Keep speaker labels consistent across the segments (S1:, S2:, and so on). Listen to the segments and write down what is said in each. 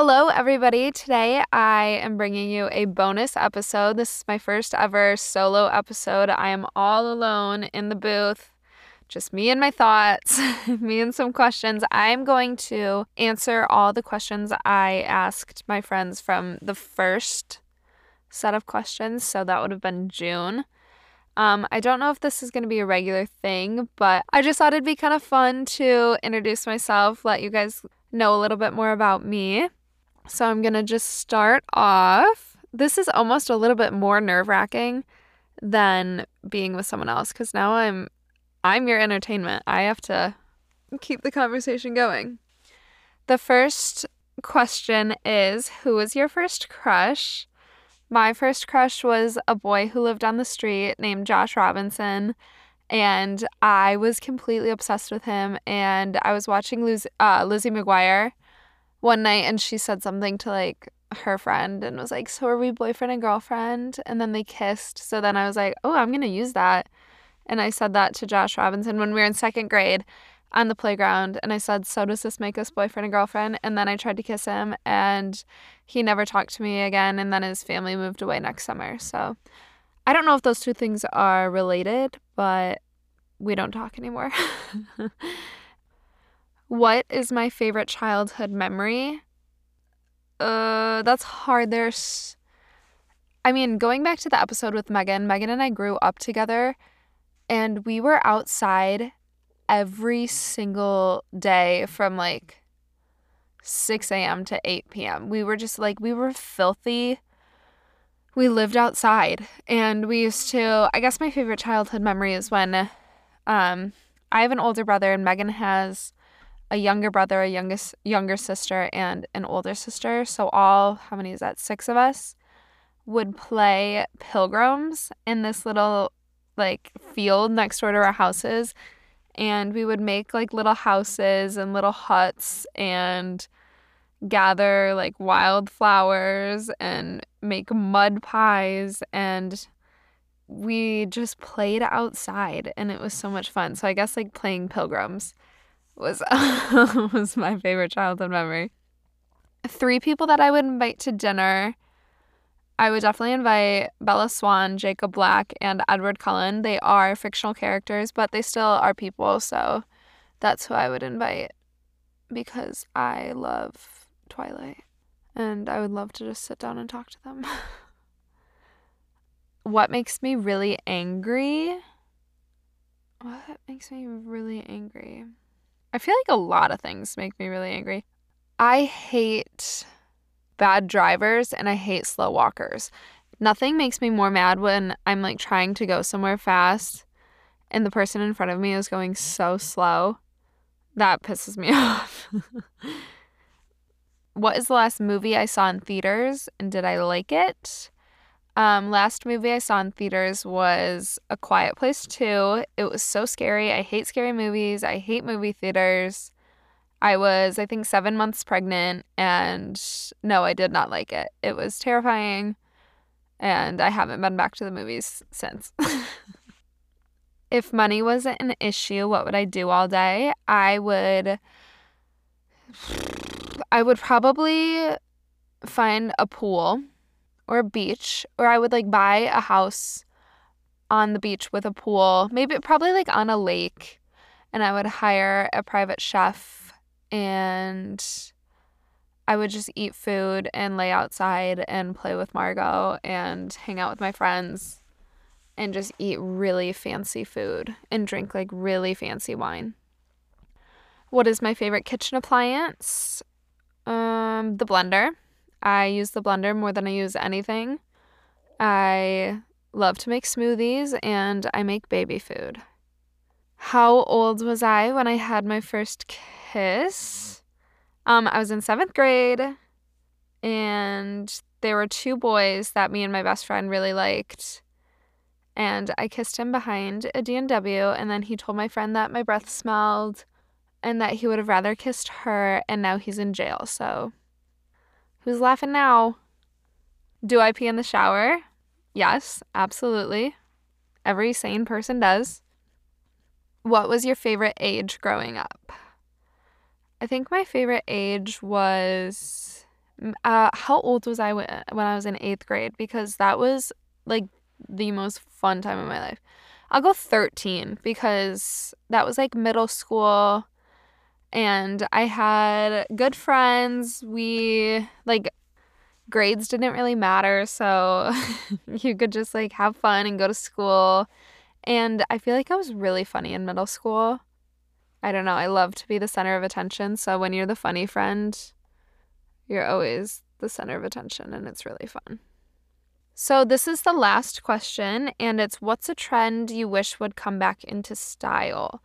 S1: Hello, everybody. Today I am bringing you a bonus episode. This is my first ever solo episode. I am all alone in the booth, just me and my thoughts, me and some questions. I'm going to answer all the questions I asked my friends from the first set of questions. So that would have been June. Um, I don't know if this is going to be a regular thing, but I just thought it'd be kind of fun to introduce myself, let you guys know a little bit more about me. So I'm going to just start off. This is almost a little bit more nerve-wracking than being with someone else cuz now I'm I'm your entertainment. I have to keep the conversation going. The first question is who was your first crush? My first crush was a boy who lived on the street named Josh Robinson and I was completely obsessed with him and I was watching uh, Lizzie McGuire one night and she said something to like her friend and was like, So are we boyfriend and girlfriend? And then they kissed. So then I was like, Oh, I'm going to use that. And I said that to Josh Robinson when we were in second grade on the playground. And I said, So does this make us boyfriend and girlfriend? And then I tried to kiss him and he never talked to me again. And then his family moved away next summer. So I don't know if those two things are related, but we don't talk anymore. What is my favorite childhood memory? Uh, that's hard. There's, I mean, going back to the episode with Megan, Megan and I grew up together and we were outside every single day from like 6 a.m. to 8 p.m. We were just like, we were filthy. We lived outside and we used to, I guess my favorite childhood memory is when um, I have an older brother and Megan has a younger brother, a youngest younger sister, and an older sister. So all how many is that? Six of us would play pilgrims in this little like field next door to our houses. And we would make like little houses and little huts and gather like wildflowers and make mud pies and we just played outside and it was so much fun. So I guess like playing pilgrims was was my favorite childhood memory. Three people that I would invite to dinner. I would definitely invite Bella Swan, Jacob Black, and Edward Cullen. They are fictional characters, but they still are people, so that's who I would invite because I love Twilight and I would love to just sit down and talk to them. what makes me really angry? What makes me really angry? I feel like a lot of things make me really angry. I hate bad drivers and I hate slow walkers. Nothing makes me more mad when I'm like trying to go somewhere fast and the person in front of me is going so slow. That pisses me off. what is the last movie I saw in theaters and did I like it? Um, last movie I saw in theaters was A Quiet Place 2. It was so scary. I hate scary movies. I hate movie theaters. I was, I think, seven months pregnant, and no, I did not like it. It was terrifying, and I haven't been back to the movies since. if money wasn't an issue, what would I do all day? I would. I would probably find a pool or a beach, or I would like buy a house on the beach with a pool, maybe probably like on a lake, and I would hire a private chef and I would just eat food and lay outside and play with Margot and hang out with my friends and just eat really fancy food and drink like really fancy wine. What is my favorite kitchen appliance? Um, the blender. I use the blender more than I use anything. I love to make smoothies and I make baby food. How old was I when I had my first kiss? Um, I was in seventh grade and there were two boys that me and my best friend really liked. And I kissed him behind a D&W and then he told my friend that my breath smelled and that he would have rather kissed her and now he's in jail. So Who's laughing now? Do I pee in the shower? Yes, absolutely. Every sane person does. What was your favorite age growing up? I think my favorite age was Uh, how old was I when I was in eighth grade? Because that was like the most fun time of my life. I'll go 13 because that was like middle school and I had good friends. We like grades didn't really matter, so you could just like have fun and go to school. And I feel like I was really funny in middle school. I don't know, I love to be the center of attention, so when you're the funny friend, you're always the center of attention and it's really fun. So, this is the last question, and it's what's a trend you wish would come back into style?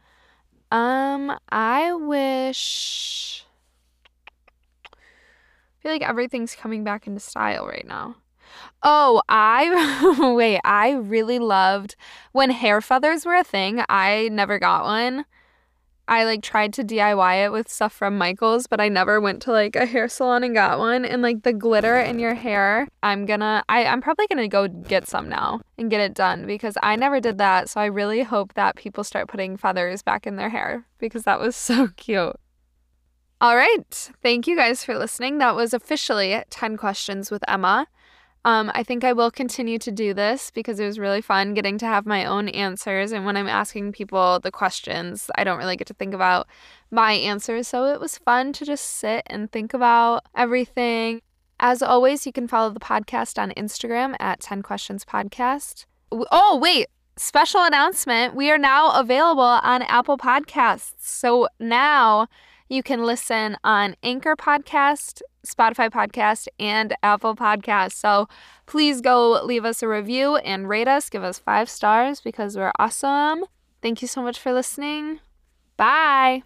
S1: Um, I wish. I feel like everything's coming back into style right now. Oh, I wait, I really loved when hair feathers were a thing. I never got one. I like tried to DIY it with stuff from Michaels, but I never went to like a hair salon and got one. And like the glitter in your hair, I'm gonna I, I'm probably gonna go get some now and get it done because I never did that. So I really hope that people start putting feathers back in their hair because that was so cute. All right. Thank you guys for listening. That was officially 10 questions with Emma. Um, I think I will continue to do this because it was really fun getting to have my own answers. And when I'm asking people the questions, I don't really get to think about my answers. So it was fun to just sit and think about everything. As always, you can follow the podcast on Instagram at 10 Questions Podcast. Oh, wait, special announcement. We are now available on Apple Podcasts. So now you can listen on Anchor Podcast, Spotify Podcast, and Apple Podcast. So please go leave us a review and rate us. Give us five stars because we're awesome. Thank you so much for listening. Bye.